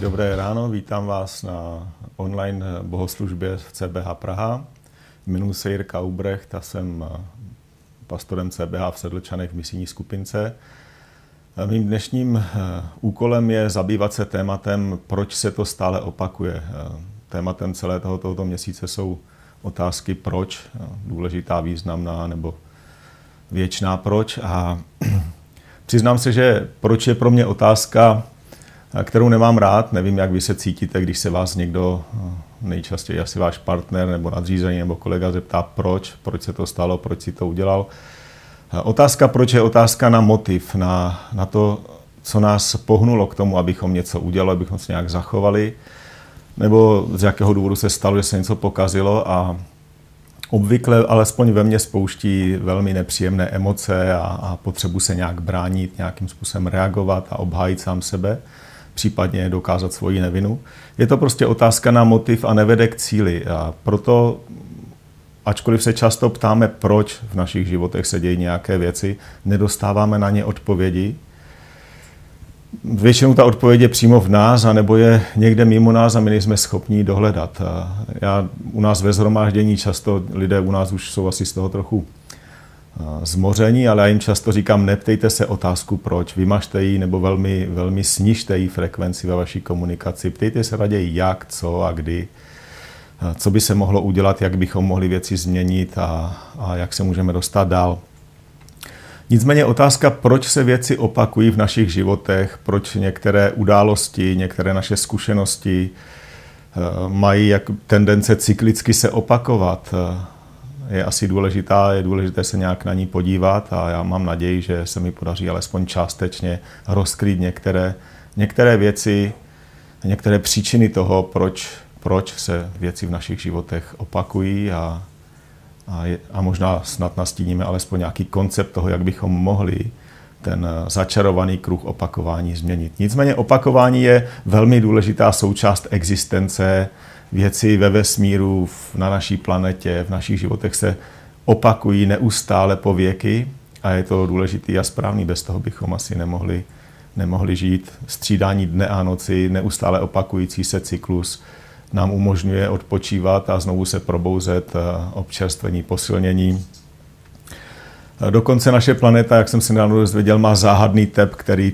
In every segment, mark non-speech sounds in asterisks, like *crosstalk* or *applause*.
dobré ráno. Vítám vás na online bohoslužbě v CBH Praha. Jmenuji se Jirka Ubrecht a jsem pastorem CBH v Sedlčanech v misijní skupince. Mým dnešním úkolem je zabývat se tématem, proč se to stále opakuje. Tématem celé toho, tohoto měsíce jsou otázky proč, důležitá, významná nebo věčná proč. A *clears throat* přiznám se, že proč je pro mě otázka, kterou nemám rád. Nevím, jak vy se cítíte, když se vás někdo, nejčastěji asi váš partner nebo nadřízený nebo kolega zeptá, proč, proč se to stalo, proč si to udělal. Otázka proč je otázka na motiv, na, na to, co nás pohnulo k tomu, abychom něco udělali, abychom se nějak zachovali, nebo z jakého důvodu se stalo, že se něco pokazilo a obvykle alespoň ve mně spouští velmi nepříjemné emoce a, a potřebu se nějak bránit, nějakým způsobem reagovat a obhájit sám sebe případně dokázat svoji nevinu. Je to prostě otázka na motiv a nevede k cíli. A proto, ačkoliv se často ptáme, proč v našich životech se dějí nějaké věci, nedostáváme na ně odpovědi. Většinou ta odpověď je přímo v nás, anebo je někde mimo nás a my nejsme schopni dohledat. Já u nás ve zhromáždění často lidé u nás už jsou asi z toho trochu zmoření, ale já jim často říkám, neptejte se otázku proč, vymažte ji nebo velmi, velmi snižte ji frekvenci ve vaší komunikaci, ptejte se raději jak, co a kdy, co by se mohlo udělat, jak bychom mohli věci změnit a, a jak se můžeme dostat dál. Nicméně otázka, proč se věci opakují v našich životech, proč některé události, některé naše zkušenosti eh, mají jak tendence cyklicky se opakovat, eh, je asi důležitá, je důležité se nějak na ní podívat a já mám naději, že se mi podaří alespoň částečně rozkrýt některé, některé věci, některé příčiny toho, proč, proč se věci v našich životech opakují a, a, je, a možná snad nastíníme alespoň nějaký koncept toho, jak bychom mohli ten začarovaný kruh opakování změnit. Nicméně opakování je velmi důležitá součást existence věci ve vesmíru, na naší planetě, v našich životech se opakují neustále po věky a je to důležitý a správný. Bez toho bychom asi nemohli, nemohli žít. Střídání dne a noci, neustále opakující se cyklus nám umožňuje odpočívat a znovu se probouzet občerstvení, posilnění. Dokonce naše planeta, jak jsem se nedávno dozvěděl, má záhadný tep, který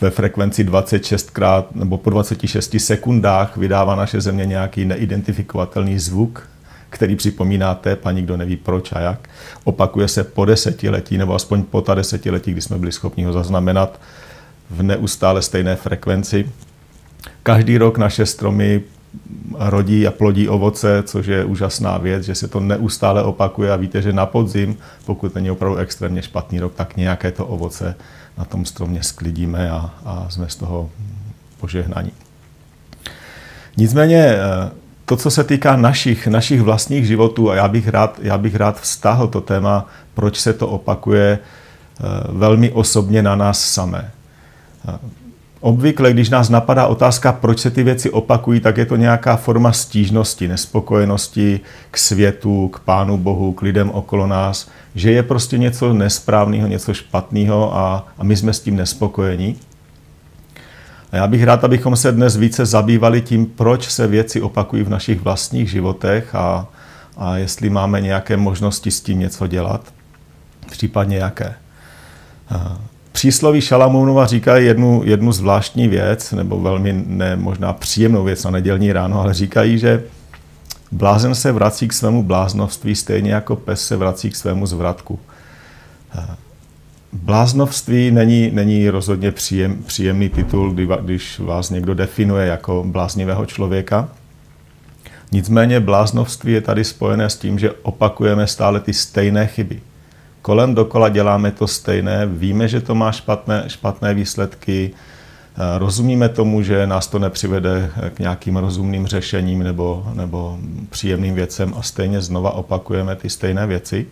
ve frekvenci 26 krát nebo po 26 sekundách vydává naše země nějaký neidentifikovatelný zvuk, který připomíná tep a nikdo neví proč a jak. Opakuje se po desetiletí nebo aspoň po ta desetiletí, kdy jsme byli schopni ho zaznamenat v neustále stejné frekvenci. Každý rok naše stromy rodí a plodí ovoce, což je úžasná věc, že se to neustále opakuje a víte, že na podzim, pokud není opravdu extrémně špatný rok, tak nějaké to ovoce na tom stromě sklidíme a, a jsme z toho požehnaní. Nicméně eh, to, co se týká našich, našich vlastních životů, a já bych, rád, já bych rád vztahl to téma, proč se to opakuje eh, velmi osobně na nás samé. Obvykle, když nás napadá otázka, proč se ty věci opakují, tak je to nějaká forma stížnosti, nespokojenosti k světu, k Pánu Bohu, k lidem okolo nás, že je prostě něco nesprávného, něco špatného a, a my jsme s tím nespokojení. A já bych rád, abychom se dnes více zabývali tím, proč se věci opakují v našich vlastních životech a, a jestli máme nějaké možnosti s tím něco dělat, případně jaké. Přísloví Šalamounova říkají jednu, jednu zvláštní věc, nebo velmi ne, možná příjemnou věc na nedělní ráno, ale říkají, že Blázen se vrací k svému bláznovství stejně jako pes se vrací k svému zvratku. Bláznovství není, není rozhodně příjem, příjemný titul, kdy, když vás někdo definuje jako bláznivého člověka. Nicméně bláznovství je tady spojené s tím, že opakujeme stále ty stejné chyby. Kolem dokola děláme to stejné, víme, že to má špatné, špatné výsledky, Rozumíme tomu, že nás to nepřivede k nějakým rozumným řešením nebo, nebo příjemným věcem a stejně znova opakujeme ty stejné věci.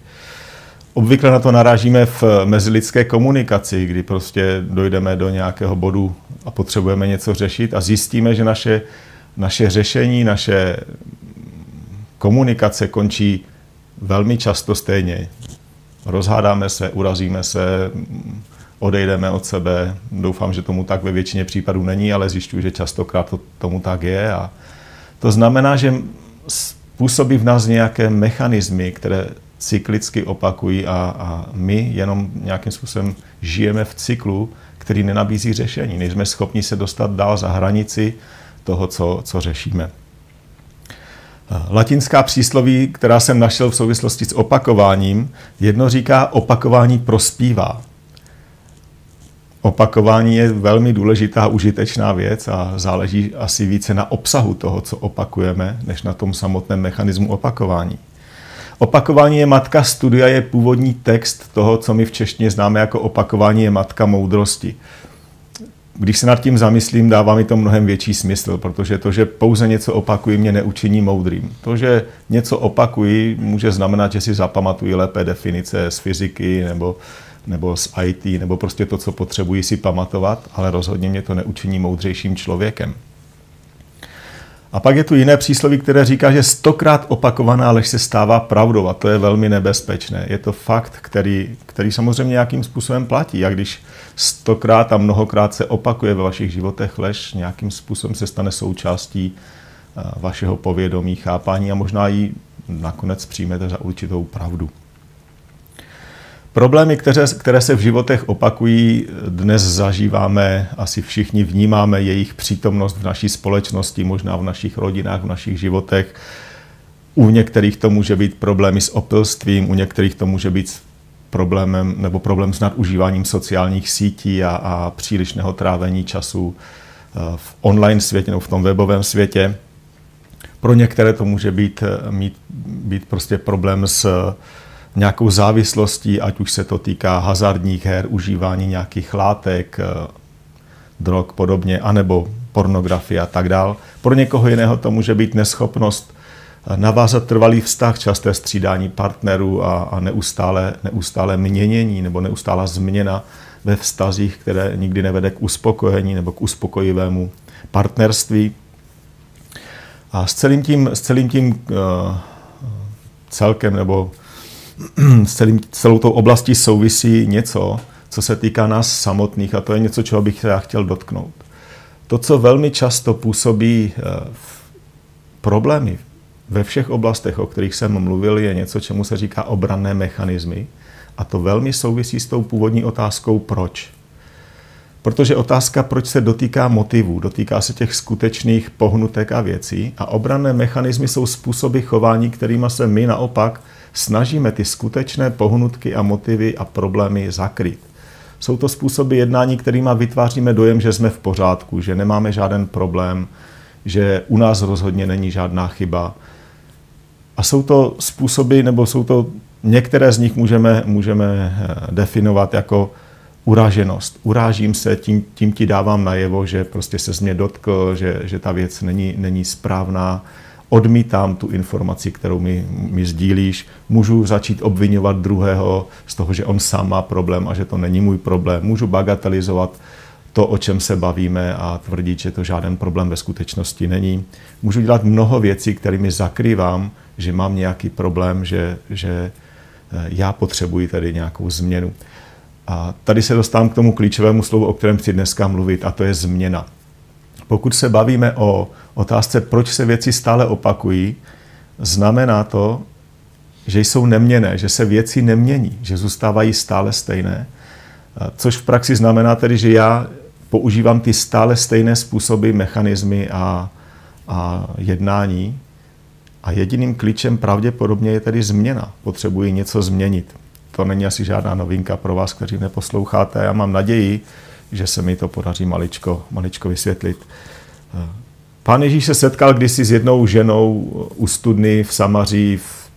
Obvykle na to narážíme v mezilidské komunikaci, kdy prostě dojdeme do nějakého bodu a potřebujeme něco řešit a zjistíme, že naše, naše řešení, naše komunikace končí velmi často stejně. Rozhádáme se, urazíme se, odejdeme od sebe. Doufám, že tomu tak ve většině případů není, ale zjišťuji, že častokrát to tomu tak je. A to znamená, že působí v nás nějaké mechanismy, které cyklicky opakují a, a my jenom nějakým způsobem žijeme v cyklu, který nenabízí řešení. Nejsme schopni se dostat dál za hranici toho, co, co řešíme. Latinská přísloví, která jsem našel v souvislosti s opakováním, jedno říká opakování prospívá. Opakování je velmi důležitá, užitečná věc a záleží asi více na obsahu toho, co opakujeme, než na tom samotném mechanismu opakování. Opakování je matka studia, je původní text toho, co my v češtině známe jako opakování je matka moudrosti. Když se nad tím zamyslím, dává mi to mnohem větší smysl, protože to, že pouze něco opakuji, mě neučiní moudrým. To, že něco opakuji, může znamenat, že si zapamatuji lépe definice z fyziky nebo, nebo z IT, nebo prostě to, co potřebuji si pamatovat, ale rozhodně mě to neučiní moudřejším člověkem. A pak je tu jiné přísloví, které říká, že stokrát opakovaná lež se stává pravdou a to je velmi nebezpečné. Je to fakt, který, který samozřejmě nějakým způsobem platí. A když stokrát a mnohokrát se opakuje ve vašich životech lež, nějakým způsobem se stane součástí eh, vašeho povědomí, chápání a možná ji nakonec přijmete za určitou pravdu. Problémy, které, které se v životech opakují, dnes zažíváme, asi všichni vnímáme jejich přítomnost v naší společnosti, možná v našich rodinách, v našich životech. U některých to může být problémy s opilstvím, u některých to může být problémem nebo problém s nadužíváním sociálních sítí a, a přílišného trávení času eh, v online světě nebo v tom webovém světě. Pro některé to může být, eh, mít, být prostě problém s nějakou závislostí, ať už se to týká hazardních her, užívání nějakých látek, eh, drog podobně, anebo pornografie a tak dál. Pro někoho jiného to může být neschopnost eh, navázat trvalý vztah, časté střídání partnerů a, a neustále, neustále měnění nebo neustála změna ve vztazích, které nikdy nevede k uspokojení nebo k uspokojivému partnerství. A s celým tím, s celým tím uh, celkem nebo *clears throat* s celým, celou tou oblastí souvisí něco, co se týká nás samotných a to je něco, čeho bych já chtěl dotknout. To, co velmi často působí eh, problémy ve všech oblastech, o kterých jsem mluvil, je něco, čemu se říká obranné mechanismy. A to velmi souvisí s tou původní otázkou proč. Protože otázka, proč se dotýká motivů, dotýká se těch skutečných pohnutek a věcí a obranné mechanismy jsou způsoby chování, kterými se my naopak snažíme ty skutečné pohnutky a motivy a problémy zakrýt. Jsou to způsoby jednání, kterými vytváříme dojem, že jsme v pořádku, že nemáme žádný problém, že u nás rozhodně není žádná chyba. A jsou to způsoby, nebo jsou to některé z nich můžeme, můžeme eh, definovat jako uraženost. Urážím se, tím, tím ti dávám najevo, že prostě se z mě dotkl, že, že ta věc není, není správná odmítám tu informaci, kterou mi, mi sdílíš, můžu začít obvinovat druhého z toho, že on sám má problém a že to není můj problém. Můžu bagatelizovat to, o čem se bavíme a tvrdit, že to žádný problém ve skutečnosti není. Můžu dělat mnoho věcí, kterými zakrývám, že mám nějaký problém, že, že eh, já potřebuji tady nějakou změnu. A tady se dostávám k tomu klíčovému slovu, o kterém chci dneska mluvit, a to je změna. Pokud se bavíme o otázce, proč se věci stále opakují, znamená to, že jsou neměné, že se věci nemění, že zůstávají stále stejné. Což v praxi znamená tedy, že já používám ty stále stejné způsoby, mechanismy a, a jednání. A jediným klíčem pravděpodobně je tedy změna. Potřebuji něco změnit. To není asi žádná novinka pro vás, kteří neposloucháte. Já mám naději, že se mi to podaří maličko, maličko vysvětlit. Pán Ježíš se setkal kdysi s jednou ženou u studny v Samaří v,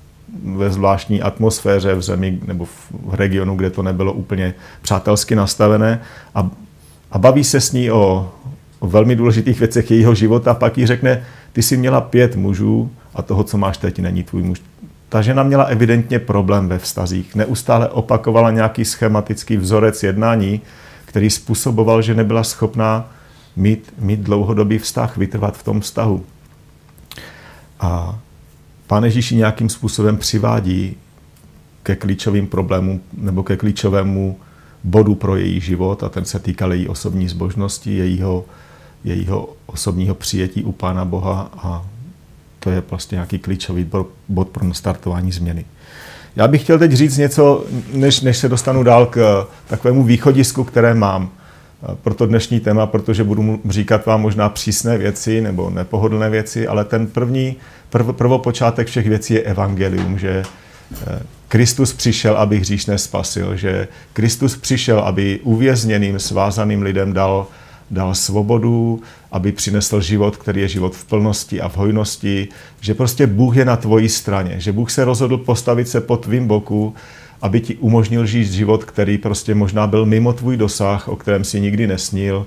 ve zvláštní atmosféře v zemi nebo v regionu, kde to nebylo úplně přátelsky nastavené a, a baví se s ní o, o velmi důležitých věcech jejího života a pak jí řekne, ty jsi měla pět mužů a toho, co máš teď, není tvůj muž. Ta žena měla evidentně problém ve vztazích. Neustále opakovala nějaký schematický vzorec jednání, který způsoboval, že nebyla schopná mít, mít dlouhodobý vztah, vytrvat v tom vztahu. A Pán Ježíš nějakým způsobem přivádí ke klíčovým problémům nebo ke klíčovému bodu pro její život a ten se týkal její osobní zbožnosti, jejího, jejího osobního přijetí u Pána Boha a to je prostě nějaký klíčový bod pro nastartování změny. Já bych chtěl teď říct něco, než, než se dostanu dál k takovému východisku, které mám pro to dnešní téma, protože budu říkat vám možná přísné věci nebo nepohodlné věci, ale ten první, prv, prvopočátek všech věcí je evangelium, že eh, Kristus přišel, aby hříšné spasil, že Kristus přišel, aby uvězněným, svázaným lidem dal, dal svobodu, aby přinesl život, který je život v plnosti a v hojnosti, že prostě Bůh je na tvojí straně, že Bůh se rozhodl postavit se pod tvým boku, aby ti umožnil žít život, který prostě možná byl mimo tvůj dosah, o kterém si nikdy nesnil,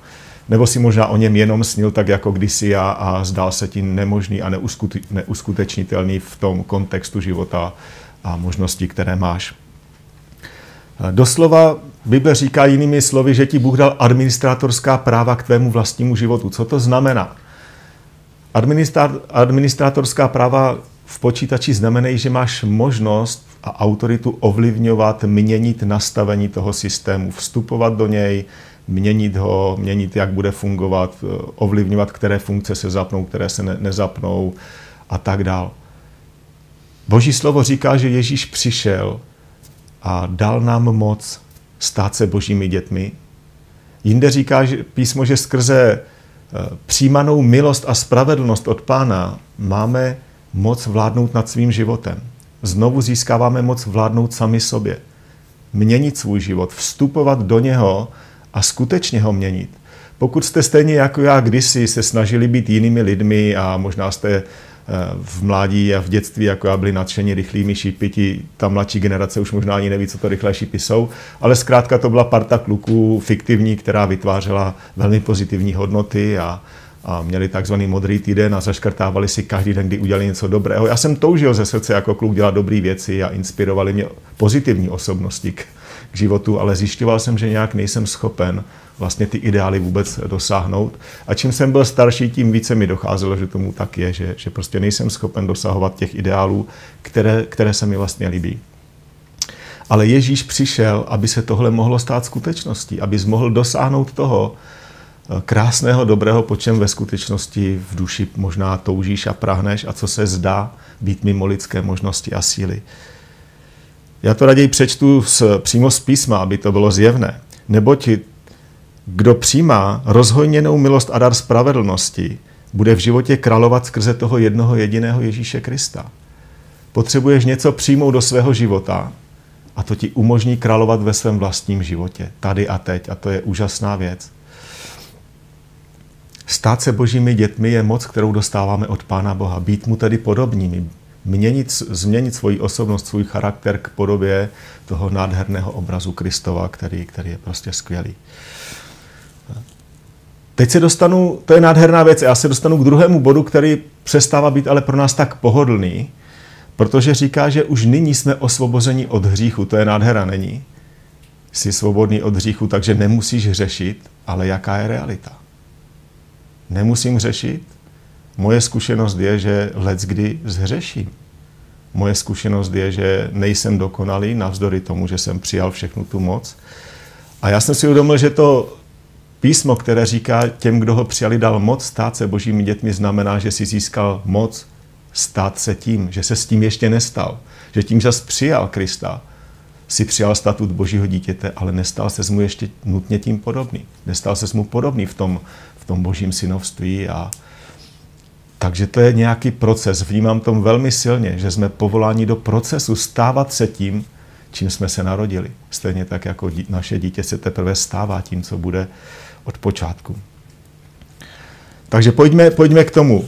nebo si možná o něm jenom snil tak jako kdysi já a zdál se ti nemožný a neuskutečnitelný v tom kontextu života a možností, které máš. Doslova Bible říká jinými slovy, že ti Bůh dal administrátorská práva k tvému vlastnímu životu. Co to znamená? Administrátorská práva v počítači znamenají, že máš možnost a autoritu ovlivňovat, měnit nastavení toho systému, vstupovat do něj, měnit ho, měnit, jak bude fungovat, ovlivňovat, které funkce se zapnou, které se ne, nezapnou a tak dál. Boží slovo říká, že Ježíš přišel a dal nám moc stát se božími dětmi. Jinde říká že písmo, že skrze eh, přijímanou milost a spravedlnost od Pána máme moc vládnout nad svým životem. Znovu získáváme moc vládnout sami sobě. Měnit svůj život, vstupovat do něho a skutečně ho měnit. Pokud jste stejně jako já kdysi se snažili být jinými lidmi a možná jste v mládí a v dětství, jako já byli nadšení rychlými šípy, ti, ta mladší generace už možná ani neví, co to rychlé šípy jsou, ale zkrátka to byla parta kluků fiktivní, která vytvářela velmi pozitivní hodnoty a, a měli takzvaný modrý týden a zaškrtávali si každý den, kdy udělali něco dobrého. Já jsem toužil ze srdce jako kluk dělat dobré věci a inspirovali mě pozitivní osobnosti k životu, ale zjišťoval jsem, že nějak nejsem schopen vlastně ty ideály vůbec dosáhnout. A čím jsem byl starší, tím více mi docházelo, že tomu tak je, že, že prostě nejsem schopen dosahovat těch ideálů, které, které se mi vlastně líbí. Ale Ježíš přišel, aby se tohle mohlo stát skutečností, aby mohl dosáhnout toho eh, krásného, dobrého, po čem ve skutečnosti v duši možná toužíš a prahneš a co se zdá být mimo lidské možnosti a síly. Já to raději přečtu z, přímo z písma, aby to bylo zjevné. Neboť kdo přijímá rozhojněnou milost a dar spravedlnosti, bude v životě královat skrze toho jednoho jediného Ježíše Krista. Potřebuješ něco přijmout do svého života a to ti umožní královat ve svém vlastním životě, tady a teď. A to je úžasná věc. Stát se božími dětmi je moc, kterou dostáváme od Pána Boha. Být mu tedy podobnými, měnit, změnit svoji osobnost, svůj charakter k podobě toho nádherného obrazu Kristova, který, který je prostě skvělý. Teď se dostanu, to je nádherná věc, já se dostanu k druhému bodu, který přestává být ale pro nás tak pohodlný, protože říká, že už nyní jsme osvobozeni od hříchu. To je nádhera, není? Jsi svobodný od hříchu, takže nemusíš řešit, ale jaká je realita? Nemusím řešit? Moje zkušenost je, že lec kdy zhřeším. Moje zkušenost je, že nejsem dokonalý, navzdory tomu, že jsem přijal všechnu tu moc. A já jsem si uvědomil, že to Písmo, které říká těm, kdo ho přijali, dal moc stát se božími dětmi, znamená, že si získal moc stát se tím, že se s tím ještě nestal. Že tím, že přijal Krista, si přijal statut božího dítěte, ale nestal se mu ještě nutně tím podobný. Nestal se mu podobný v tom, v tom božím synovství. A... Takže to je nějaký proces. Vnímám tom velmi silně, že jsme povoláni do procesu stávat se tím, čím jsme se narodili. Stejně tak, jako naše dítě se teprve stává tím, co bude od počátku. Takže pojďme, pojďme k tomu,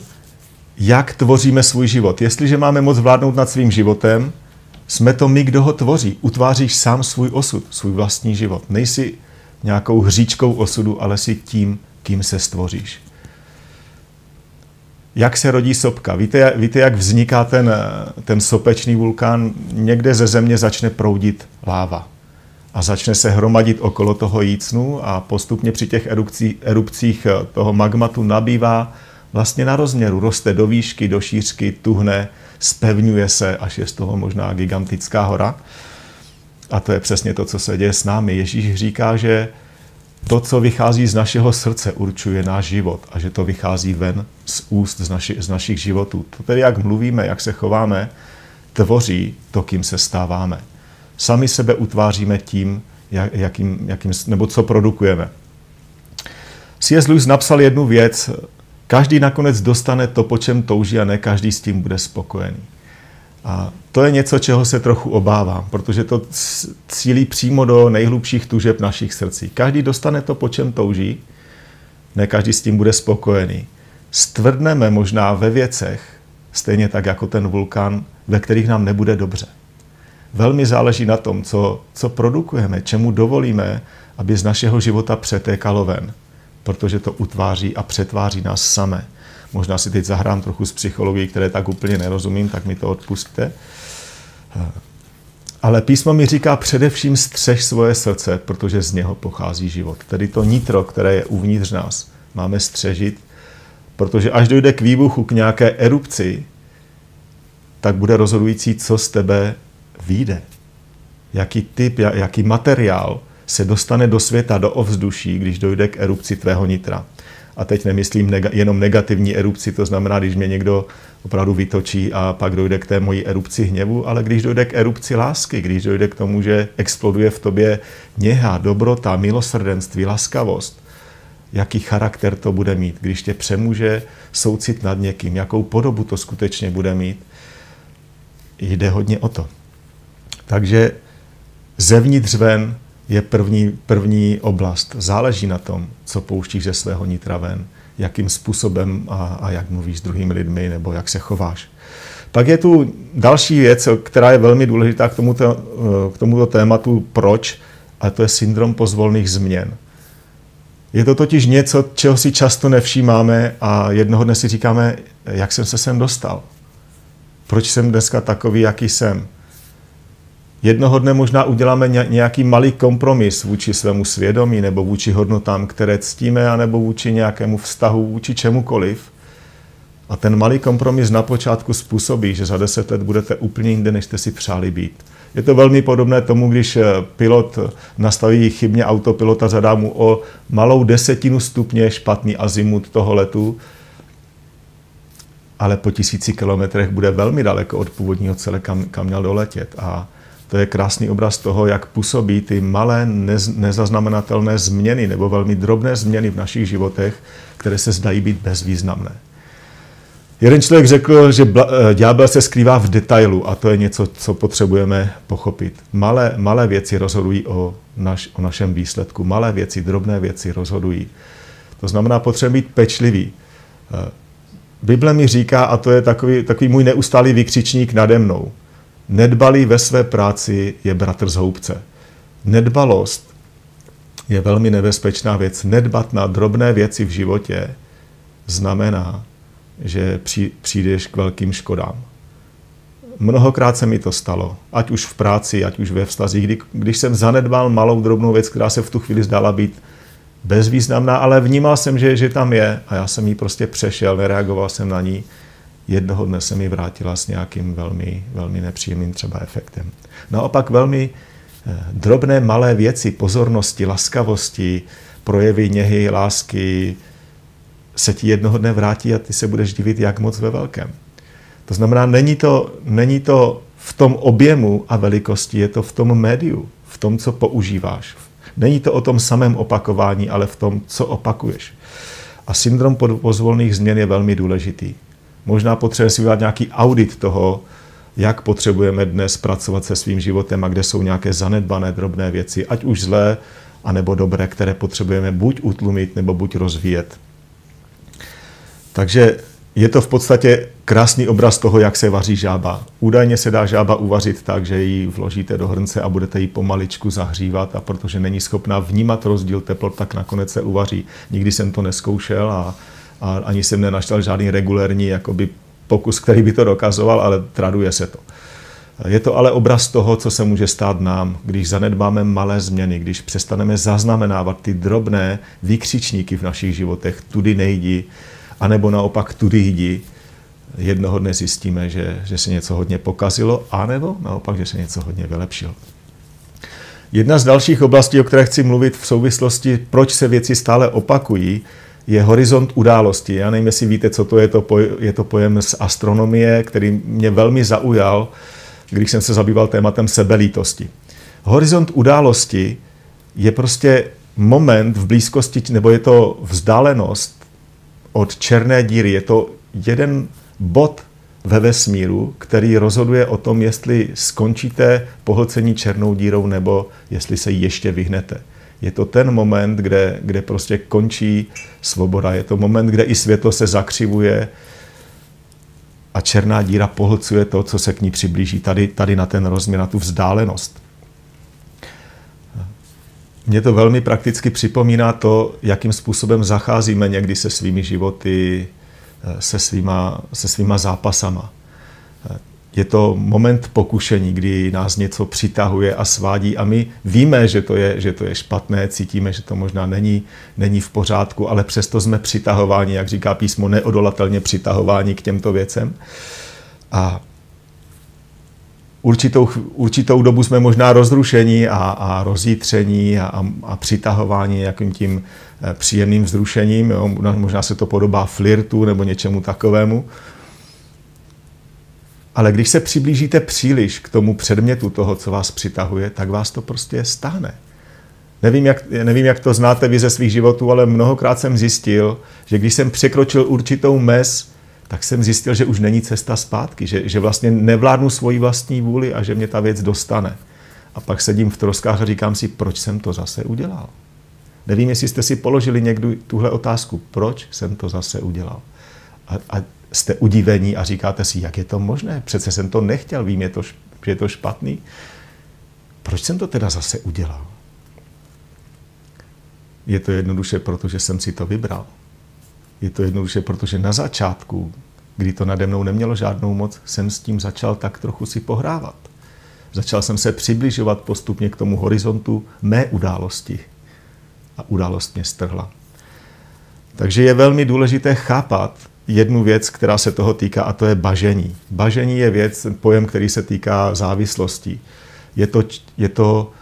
jak tvoříme svůj život. Jestliže máme moc vládnout nad svým životem, jsme to my, kdo ho tvoří. Utváříš sám svůj osud, svůj vlastní život. Nejsi nějakou hříčkou osudu, ale si tím, kým se stvoříš. Jak se rodí sopka? Víte, víte jak vzniká ten, ten sopečný vulkán? Někde ze země začne proudit láva a začne se hromadit okolo toho jícnu a postupně při těch erupcí, erupcích eh, toho magmatu nabývá vlastně na rozměru. Roste do výšky, do šířky, tuhne, spevňuje se, až je z toho možná gigantická hora. A to je přesně to, co se děje s námi. Ježíš říká, že to, co vychází z našeho srdce, určuje náš život a že to vychází ven z úst z, naši, z našich životů. To tedy, jak mluvíme, jak se chováme, tvoří to, kým se stáváme. Sami sebe utváříme tím, jak, jakým, jakým, nebo co produkujeme. C.S. Lewis napsal jednu věc, každý nakonec dostane to, po čem touží a ne každý s tím bude spokojený. A to je něco, čeho se trochu obávám, protože to cílí přímo do nejhlubších tužeb našich srdcí. Každý dostane to, po čem touží, ne každý s tím bude spokojený. Stvrdneme možná ve věcech, stejně tak jako ten vulkán, ve kterých nám nebude dobře. Velmi záleží na tom, co, co produkujeme, čemu dovolíme, aby z našeho života přetékalo ven, protože to utváří a přetváří nás samé. Možná si teď zahrám trochu z psychologie, které tak úplně nerozumím, tak mi to odpustte. Ale písmo mi říká především střež svoje srdce, protože z něho pochází život. Tedy to nitro, které je uvnitř nás, máme střežit, protože až dojde k výbuchu, k nějaké erupci, tak bude rozhodující, co z tebe vyjde. Jaký typ, jaký materiál se dostane do světa, do ovzduší, když dojde k erupci tvého nitra. A teď nemyslím nega, jenom negativní erupci, to znamená, když mě někdo opravdu vytočí a pak dojde k té mojí erupci hněvu, ale když dojde k erupci lásky, když dojde k tomu, že exploduje v tobě něha, dobrota, milosrdenství, laskavost, jaký charakter to bude mít, když tě přemůže soucit nad někým, jakou podobu to skutečně bude mít, jde hodně o to. Takže zevnitř ven je první, první oblast. Záleží na tom, co pouštíš ze svého nitra ven, jakým způsobem a, a jak mluvíš s druhými lidmi nebo jak se chováš. Pak je tu další věc, která je velmi důležitá k tomuto, k tomuto tématu, proč, a to je syndrom pozvolných změn. Je to totiž něco, čeho si často nevšímáme a jednoho dne si říkáme, jak jsem se sem dostal. Proč jsem dneska takový, jaký jsem? Jednoho dne možná uděláme nějaký malý kompromis vůči svému svědomí nebo vůči hodnotám, které ctíme, anebo vůči nějakému vztahu, vůči čemukoliv. A ten malý kompromis na počátku způsobí, že za deset let budete úplně jinde, než jste si přáli být. Je to velmi podobné tomu, když eh, pilot nastaví chybně autopilota, zadá mu o malou desetinu stupně špatný azimut toho letu, ale po tisíci kilometrech bude velmi daleko od původního cele, kam, kam měl doletět. A to je krásný obraz toho, jak působí ty malé, nez, nezaznamenatelné změny nebo velmi drobné změny v našich životech, které se zdají být bezvýznamné. Jeden člověk řekl, že eh, ďábel se skrývá v detailu a to je něco, co potřebujeme pochopit. Malé, malé věci rozhodují o, naš, o našem výsledku. Malé věci, drobné věci rozhodují. To znamená, potřebujeme být pečlivý. Eh, Bible mi říká, a to je takový, takový můj neustálý vykřičník nade mnou, Nedbalý ve své práci je bratr z houbce. Nedbalost je velmi nebezpečná věc. Nedbat na drobné věci v životě znamená, že přijdeš k velkým škodám. Mnohokrát se mi to stalo, ať už v práci, ať už ve vztazích, kdy, když jsem zanedbal malou drobnou věc, která se v tu chvíli zdála být bezvýznamná, ale vnímal jsem, že, že tam je a já jsem ji prostě přešel, nereagoval jsem na ní jednoho dne se mi vrátila s nějakým velmi, velmi nepříjemným třeba efektem. Naopak velmi eh, drobné malé věci, pozornosti, laskavosti, projevy něhy, lásky se ti jednoho dne vrátí a ty se budeš divit, jak moc ve velkém. To znamená, není to, není to v tom objemu a velikosti, je to v tom médiu, v tom, co používáš. Není to o tom samém opakování, ale v tom, co opakuješ. A syndrom pozvolných změn je velmi důležitý. Možná potřebujeme si udělat nějaký audit toho, jak potřebujeme dnes pracovat se svým životem a kde jsou nějaké zanedbané drobné věci, ať už zlé, anebo dobré, které potřebujeme buď utlumit, nebo buď rozvíjet. Takže je to v podstatě krásný obraz toho, jak se vaří žába. Údajně se dá žába uvařit tak, že ji vložíte do hrnce a budete ji pomaličku zahřívat a protože není schopná vnímat rozdíl teplot, tak nakonec se uvaří. Nikdy jsem to neskoušel a a ani jsem nenašel žádný regulérní jakoby, pokus, který by to dokazoval, ale traduje se to. Je to ale obraz toho, co se může stát nám, když zanedbáme malé změny, když přestaneme zaznamenávat ty drobné výkřičníky v našich životech, tudy nejdi, anebo naopak tudy jdi, jednoho dne zjistíme, že, že se něco hodně pokazilo, anebo naopak, že se něco hodně vylepšilo. Jedna z dalších oblastí, o které chci mluvit v souvislosti, proč se věci stále opakují, je horizont události. Já nevím, jestli víte, co to je, to poj- je to pojem z astronomie, který mě velmi zaujal, když jsem se zabýval tématem sebelítosti. Horizont události je prostě moment v blízkosti, nebo je to vzdálenost od černé díry. Je to jeden bod ve vesmíru, který rozhoduje o tom, jestli skončíte pohlcení černou dírou nebo jestli se ještě vyhnete. Je to ten moment, kde, kde prostě končí svoboda. Je to moment, kde i světlo se zakřivuje a černá díra pohlcuje to, co se k ní přiblíží. Tady, tady na ten rozměr, na tu vzdálenost. Mě to velmi prakticky připomíná to, jakým způsobem zacházíme někdy se svými životy, se svýma, se svýma zápasama. Je to moment pokušení, kdy nás něco přitahuje a svádí a my víme, že to je, že to je špatné, cítíme, že to možná není, není v pořádku, ale přesto jsme přitahováni, jak říká písmo, neodolatelně přitahováni k těmto věcem. A určitou, určitou dobu jsme možná rozrušení a, a rozjítření a, a, a přitahování jakým tím eh, příjemným vzrušením. Jo. Možná se to podobá flirtu nebo něčemu takovému. Ale když se přiblížíte příliš k tomu předmětu toho, co vás přitahuje, tak vás to prostě stáhne. Nevím jak, nevím, jak to znáte vy ze svých životů, ale mnohokrát jsem zjistil, že když jsem překročil určitou mez, tak jsem zjistil, že už není cesta zpátky, že, že vlastně nevládnu svoji vlastní vůli a že mě ta věc dostane. A pak sedím v troskách a říkám si, proč jsem to zase udělal. Nevím, jestli jste si položili někdy tuhle otázku, proč jsem to zase udělal. A, a jste udivení a říkáte si, jak je to možné? Přece jsem to nechtěl, vím, je to, že je to špatný. Proč jsem to teda zase udělal? Je to jednoduše, protože jsem si to vybral. Je to jednoduše, protože na začátku, kdy to nade mnou nemělo žádnou moc, jsem s tím začal tak trochu si pohrávat. Začal jsem se přibližovat postupně k tomu horizontu mé události. A událost mě strhla. Takže je velmi důležité chápat jednu věc, která se toho týká, a to je bažení. Bažení je věc, pojem, který se týká závislostí. Je to, je to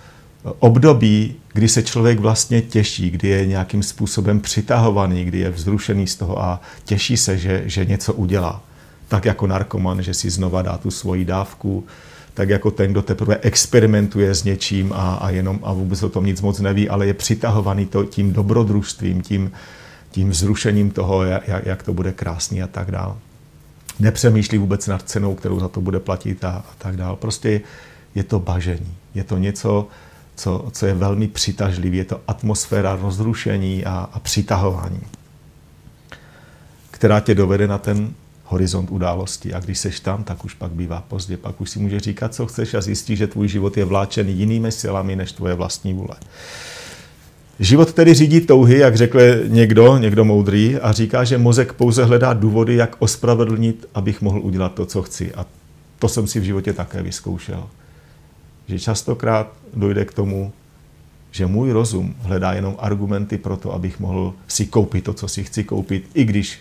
období, kdy se člověk vlastně těší, kdy je nějakým způsobem přitahovaný, kdy je vzrušený z toho a těší se, že, že něco udělá. Tak jako narkoman, že si znova dá tu svoji dávku, tak jako ten, kdo teprve experimentuje s něčím a, a, jenom, a vůbec o tom nic moc neví, ale je přitahovaný to, tím dobrodružstvím, tím, tím vzrušením toho, jak, jak to bude krásný a tak dál. Nepřemýšlí vůbec nad cenou, kterou za to bude platit a, a tak dál. Prostě je to bažení. Je to něco, co, co je velmi přitažlivý. Je to atmosféra rozrušení a, a přitahování, která tě dovede na ten horizont události. A když seš tam, tak už pak bývá pozdě. Pak už si může říkat, co chceš a zjistíš, že tvůj život je vláčen jinými silami než tvoje vlastní vůle. Život tedy řídí touhy, jak řekl někdo, někdo moudrý, a říká, že mozek pouze hledá důvody, jak ospravedlnit, abych mohl udělat to, co chci. A to jsem si v životě také vyzkoušel. Že častokrát dojde k tomu, že můj rozum hledá jenom argumenty pro to, abych mohl si koupit to, co si chci koupit, i když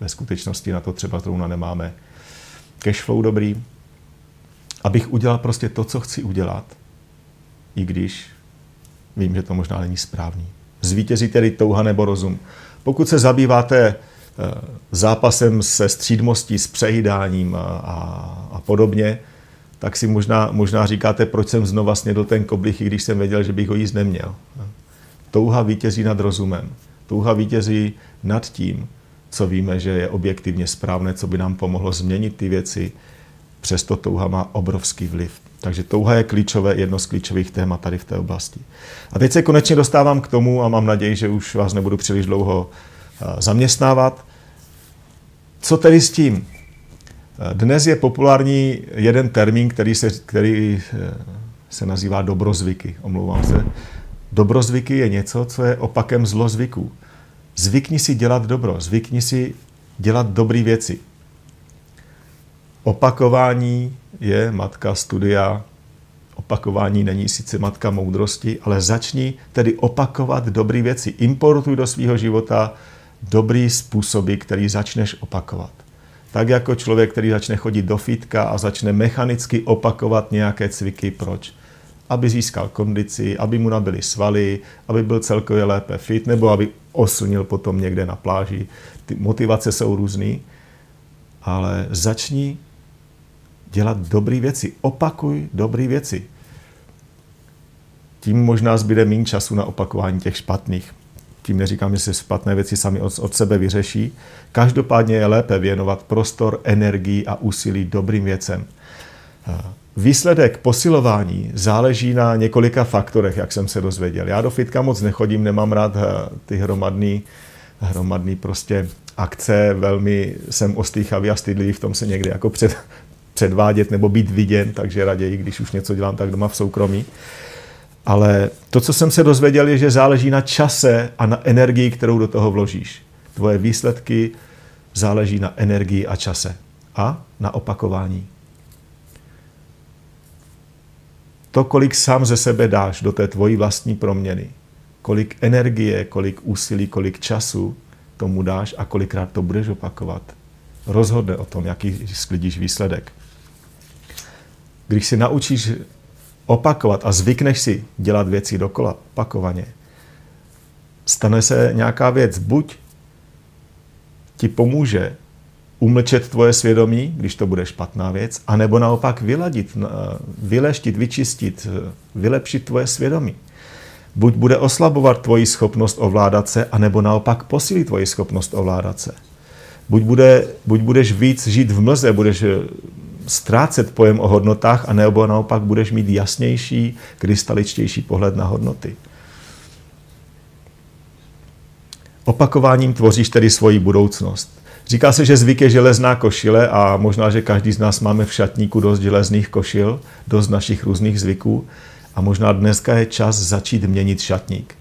ve skutečnosti na to třeba zrovna nemáme. Cashflow dobrý, abych udělal prostě to, co chci udělat, i když vím, že to možná není správný. Zvítězí tedy touha nebo rozum. Pokud se zabýváte eh, zápasem se střídmostí, s přejídáním a, a, a podobně, tak si možná, možná říkáte, proč jsem znova snědl ten koblich, i když jsem věděl, že bych ho jíst neměl. Touha vítězí nad rozumem. Touha vítězí nad tím, co víme, že je objektivně správné, co by nám pomohlo změnit ty věci. Přesto touha má obrovský vliv. Takže touha je klíčové, jedno z klíčových témat tady v té oblasti. A teď se konečně dostávám k tomu a mám naději, že už vás nebudu příliš dlouho eh, zaměstnávat. Co tedy s tím? Dnes je populární jeden termín, který se, který eh, se nazývá dobrozvyky. Omlouvám se. Dobrozvyky je něco, co je opakem zlozvyků. Zvykni si dělat dobro, zvykni si dělat dobré věci. Opakování je matka studia. Opakování není sice matka moudrosti, ale začni tedy opakovat dobré věci. Importuj do svého života dobrý způsoby, který začneš opakovat. Tak jako člověk, který začne chodit do fitka a začne mechanicky opakovat nějaké cviky. Proč? aby získal kondici, aby mu nabili svaly, aby byl celkově lépe fit, nebo aby oslnil potom někde na pláži. Ty motivace jsou různé, ale začni dělat dobré věci. Opakuj dobré věci. Tím možná zbyde méně času na opakování těch špatných. Tím neříkám, že se špatné věci sami od, od sebe vyřeší. Každopádně je lépe věnovat prostor, energii a úsilí dobrým věcem. Výsledek posilování záleží na několika faktorech, jak jsem se dozvěděl. Já do fitka moc nechodím, nemám rád eh, ty hromadný, hromadný prostě akce, velmi jsem ostýchavý a stydlivý v tom se někdy jako před, předvádět nebo být viděn, takže raději, když už něco dělám, tak doma v soukromí. Ale to, co jsem se dozvěděl, je, že záleží na čase a na energii, kterou do toho vložíš. Tvoje výsledky záleží na energii a čase a na opakování. To, kolik sám ze sebe dáš do té tvojí vlastní proměny, kolik energie, kolik úsilí, kolik času tomu dáš a kolikrát to budeš opakovat, rozhodne o tom, jaký sklidíš výsledek. Když si naučíš opakovat a zvykneš si dělat věci dokola, opakovaně, stane se nějaká věc, buď ti pomůže umlčet tvoje svědomí, když to bude špatná věc, anebo naopak vyladit, vyleštit, vyčistit, vylepšit tvoje svědomí. Buď bude oslabovat tvoji schopnost ovládat se, anebo naopak posílit tvoji schopnost ovládat se. Buď, bude, buď budeš víc žít v mlze, budeš ztrácet pojem o hodnotách, anebo naopak budeš mít jasnější, krystaličtější pohled na hodnoty. Opakováním tvoříš tedy svoji budoucnost. Říká se, že zvyk je železná košile a možná, že každý z nás máme v šatníku dost železných košil, dost našich různých zvyků a možná dneska je čas začít měnit šatník.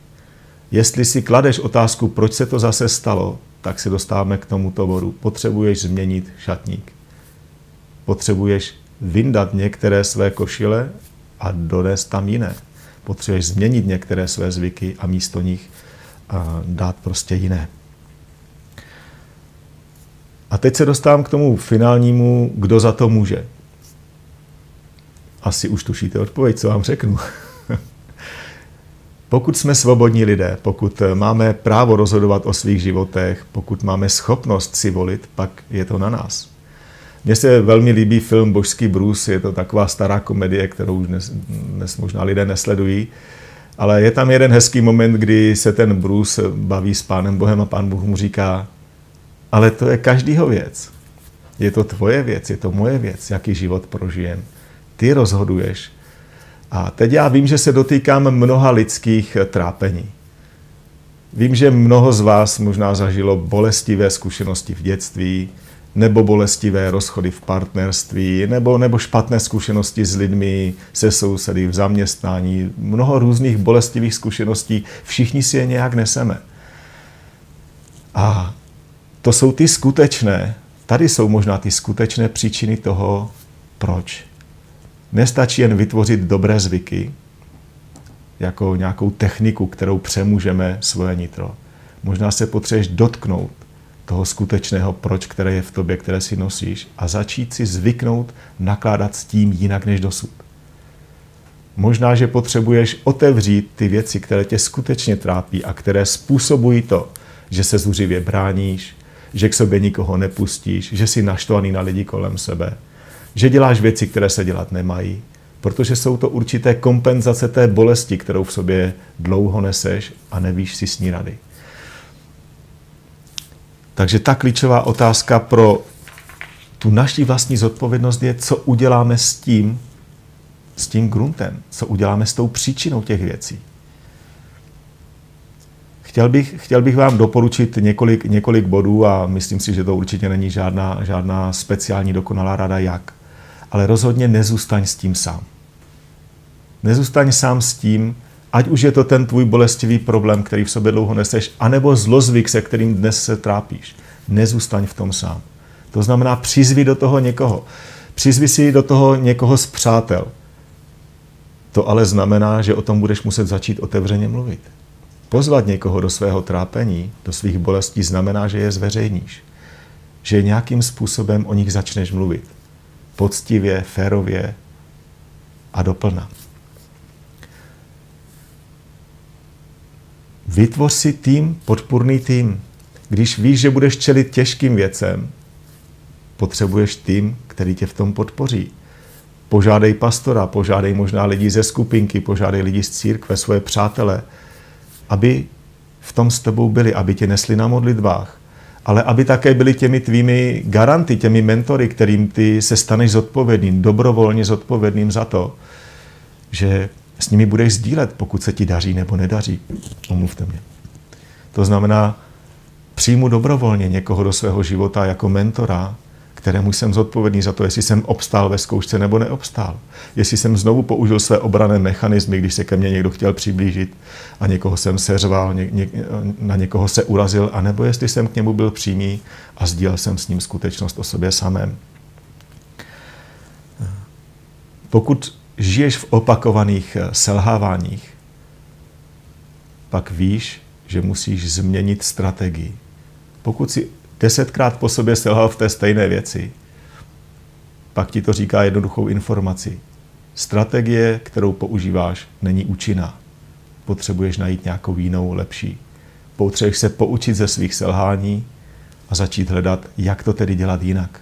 Jestli si kladeš otázku, proč se to zase stalo, tak se dostáváme k tomuto bodu. Potřebuješ změnit šatník. Potřebuješ vyndat některé své košile a donést tam jiné. Potřebuješ změnit některé své zvyky a místo nich dát prostě jiné. A teď se dostávám k tomu finálnímu, kdo za to může. Asi už tušíte odpověď, co vám řeknu. *laughs* pokud jsme svobodní lidé, pokud máme právo rozhodovat o svých životech, pokud máme schopnost si volit, pak je to na nás. Mně se velmi líbí film Božský brus, je to taková stará komedie, kterou už dnes, dnes možná lidé nesledují, ale je tam jeden hezký moment, kdy se ten brus baví s Pánem Bohem a Pán Bůh mu říká, ale to je každýho věc. Je to tvoje věc, je to moje věc, jaký život prožijem. Ty rozhoduješ. A teď já vím, že se dotýkám mnoha lidských trápení. Vím, že mnoho z vás možná zažilo bolestivé zkušenosti v dětství, nebo bolestivé rozchody v partnerství, nebo, nebo špatné zkušenosti s lidmi, se sousedy, v zaměstnání. Mnoho různých bolestivých zkušeností, všichni si je nějak neseme. A to jsou ty skutečné, tady jsou možná ty skutečné příčiny toho, proč. Nestačí jen vytvořit dobré zvyky, jako nějakou techniku, kterou přemůžeme svoje nitro. Možná se potřebuješ dotknout toho skutečného proč, které je v tobě, které si nosíš a začít si zvyknout nakládat s tím jinak než dosud. Možná, že potřebuješ otevřít ty věci, které tě skutečně trápí a které způsobují to, že se zuřivě bráníš, že k sobě nikoho nepustíš, že jsi naštvaný na lidi kolem sebe, že děláš věci, které se dělat nemají, protože jsou to určité kompenzace té bolesti, kterou v sobě dlouho neseš a nevíš si s ní rady. Takže ta klíčová otázka pro tu naší vlastní zodpovědnost je, co uděláme s tím, s tím gruntem, co uděláme s tou příčinou těch věcí. Chtěl bych, chtěl bych vám doporučit několik, několik bodů a myslím si, že to určitě není žádná, žádná speciální dokonalá rada jak. Ale rozhodně nezůstaň s tím sám. Nezůstaň sám s tím, ať už je to ten tvůj bolestivý problém, který v sobě dlouho neseš, anebo zlozvyk, se kterým dnes se trápíš. Nezůstaň v tom sám. To znamená, přizvi do toho někoho. Přizvi si do toho někoho z přátel. To ale znamená, že o tom budeš muset začít otevřeně mluvit. Pozvat někoho do svého trápení, do svých bolestí, znamená, že je zveřejníš. Že nějakým způsobem o nich začneš mluvit. Poctivě, férově a doplna. Vytvoř si tým, podpůrný tým. Když víš, že budeš čelit těžkým věcem, potřebuješ tým, který tě v tom podpoří. Požádej pastora, požádej možná lidi ze skupinky, požádej lidi z církve, svoje přátele, aby v tom s tebou byli, aby tě nesli na modlitbách, ale aby také byli těmi tvými garanty, těmi mentory, kterým ty se staneš zodpovědným, dobrovolně zodpovědným za to, že s nimi budeš sdílet, pokud se ti daří nebo nedaří. Omluvte mě. To znamená, přijmu dobrovolně někoho do svého života jako mentora, kterému jsem zodpovědný za to, jestli jsem obstál ve zkoušce nebo neobstál. Jestli jsem znovu použil své obrané mechanismy, když se ke mně někdo chtěl přiblížit a někoho jsem seřval, ně, ně, na někoho se urazil, anebo jestli jsem k němu byl přímý a sdílel jsem s ním skutečnost o sobě samém. Pokud žiješ v opakovaných eh, selháváních, pak víš, že musíš změnit strategii. Pokud si desetkrát po sobě selhal v té stejné věci, pak ti to říká jednoduchou informaci. Strategie, kterou používáš, není účinná. Potřebuješ najít nějakou jinou, lepší. Potřebuješ se poučit ze svých selhání a začít hledat, jak to tedy dělat jinak.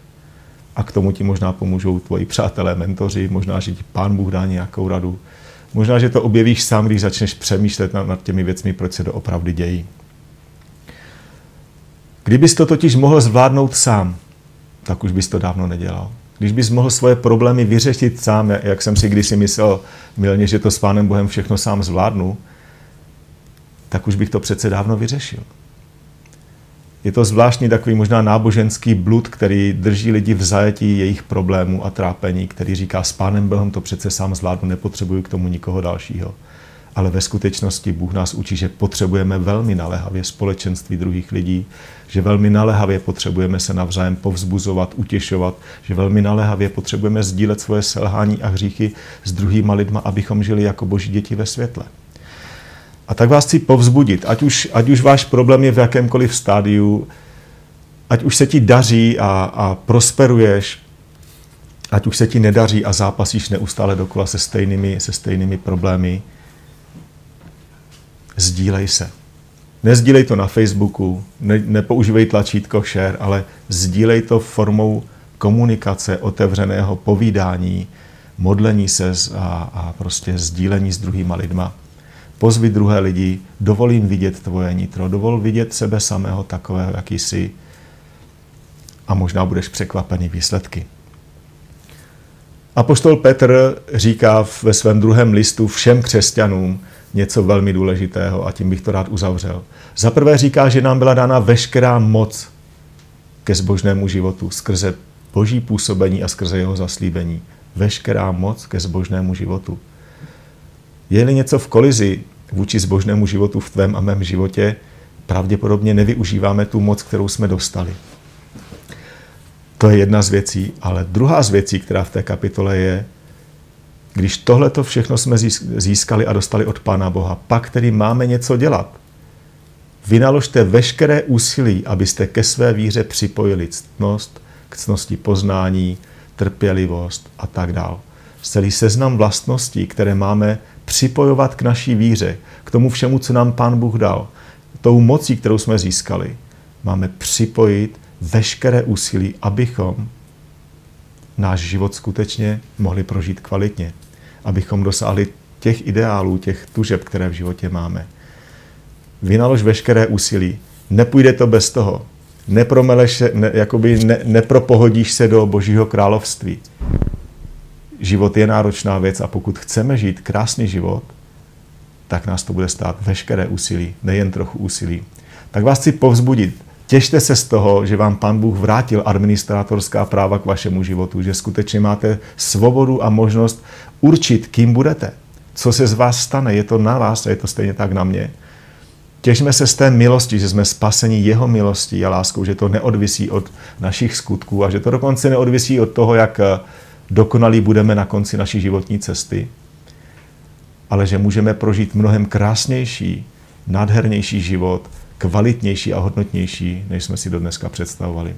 A k tomu ti možná pomůžou tvoji přátelé, mentoři, možná, že ti pán Bůh dá nějakou radu. Možná, že to objevíš sám, když začneš přemýšlet nad, nad těmi věcmi, proč se to opravdu dějí. Kdybys to totiž mohl zvládnout sám, tak už bys to dávno nedělal. Když bys mohl svoje problémy vyřešit sám, jak jsem si kdysi myslel milně, že to s Pánem Bohem všechno sám zvládnu, tak už bych to přece dávno vyřešil. Je to zvláštní takový možná náboženský blud, který drží lidi v zajetí jejich problémů a trápení, který říká, s Pánem Bohem to přece sám zvládnu, nepotřebuju k tomu nikoho dalšího ale ve skutečnosti Bůh nás učí, že potřebujeme velmi naléhavě společenství druhých lidí, že velmi naléhavě potřebujeme se navzájem povzbuzovat, utěšovat, že velmi naléhavě potřebujeme sdílet svoje selhání a hříchy s druhýma lidma, abychom žili jako boží děti ve světle. A tak vás chci povzbudit, ať už, ať už váš problém je v jakémkoliv stádiu, ať už se ti daří a, a prosperuješ, ať už se ti nedaří a zápasíš neustále dokola se stejnými, se stejnými problémy, sdílej se. Nezdílej to na Facebooku, ne, nepoužívej tlačítko share, ale sdílej to formou komunikace, otevřeného povídání, modlení se a, a prostě sdílení s druhýma lidma. Pozvi druhé lidi, dovolím vidět tvoje nitro, dovol vidět sebe samého takového, jaký jsi a možná budeš překvapený výsledky. Apoštol Petr říká ve svém druhém listu všem křesťanům, něco velmi důležitého a tím bych to rád uzavřel. Za prvé říká, že nám byla dána veškerá moc ke zbožnému životu skrze boží působení a skrze jeho zaslíbení. Veškerá moc ke zbožnému životu. Je-li něco v kolizi vůči zbožnému životu v tvém a mém životě, pravděpodobně nevyužíváme tu moc, kterou jsme dostali. To je jedna z věcí, ale druhá z věcí, která v té kapitole je, když tohle to všechno jsme získali a dostali od Pána Boha, pak tedy máme něco dělat. Vynaložte veškeré úsilí, abyste ke své víře připojili ctnost, k ctnosti poznání, trpělivost a tak dál. Celý seznam vlastností, které máme připojovat k naší víře, k tomu všemu, co nám Pán Bůh dal, tou mocí, kterou jsme získali, máme připojit veškeré úsilí, abychom náš život skutečně mohli prožít kvalitně abychom dosáhli těch ideálů, těch tužeb, které v životě máme. Vynalož veškeré úsilí. Nepůjde to bez toho. Nepromeleš ne, jakoby ne, nepropohodíš se do Božího království. Život je náročná věc a pokud chceme žít krásný život, tak nás to bude stát veškeré úsilí, nejen trochu úsilí. Tak vás chci povzbudit. Těšte se z toho, že vám Pan Bůh vrátil administrátorská práva k vašemu životu, že skutečně máte svobodu a možnost určit, kým budete. Co se z vás stane, je to na vás a je to stejně tak na mě. Těžme se z té milosti, že jsme spaseni jeho milostí a láskou, že to neodvisí od našich skutků a že to dokonce neodvisí od toho, jak dokonalí budeme na konci naší životní cesty, ale že můžeme prožít mnohem krásnější, nádhernější život, kvalitnější a hodnotnější, než jsme si do dneska představovali.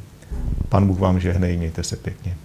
Pan Bůh vám žehnej, mějte se pěkně.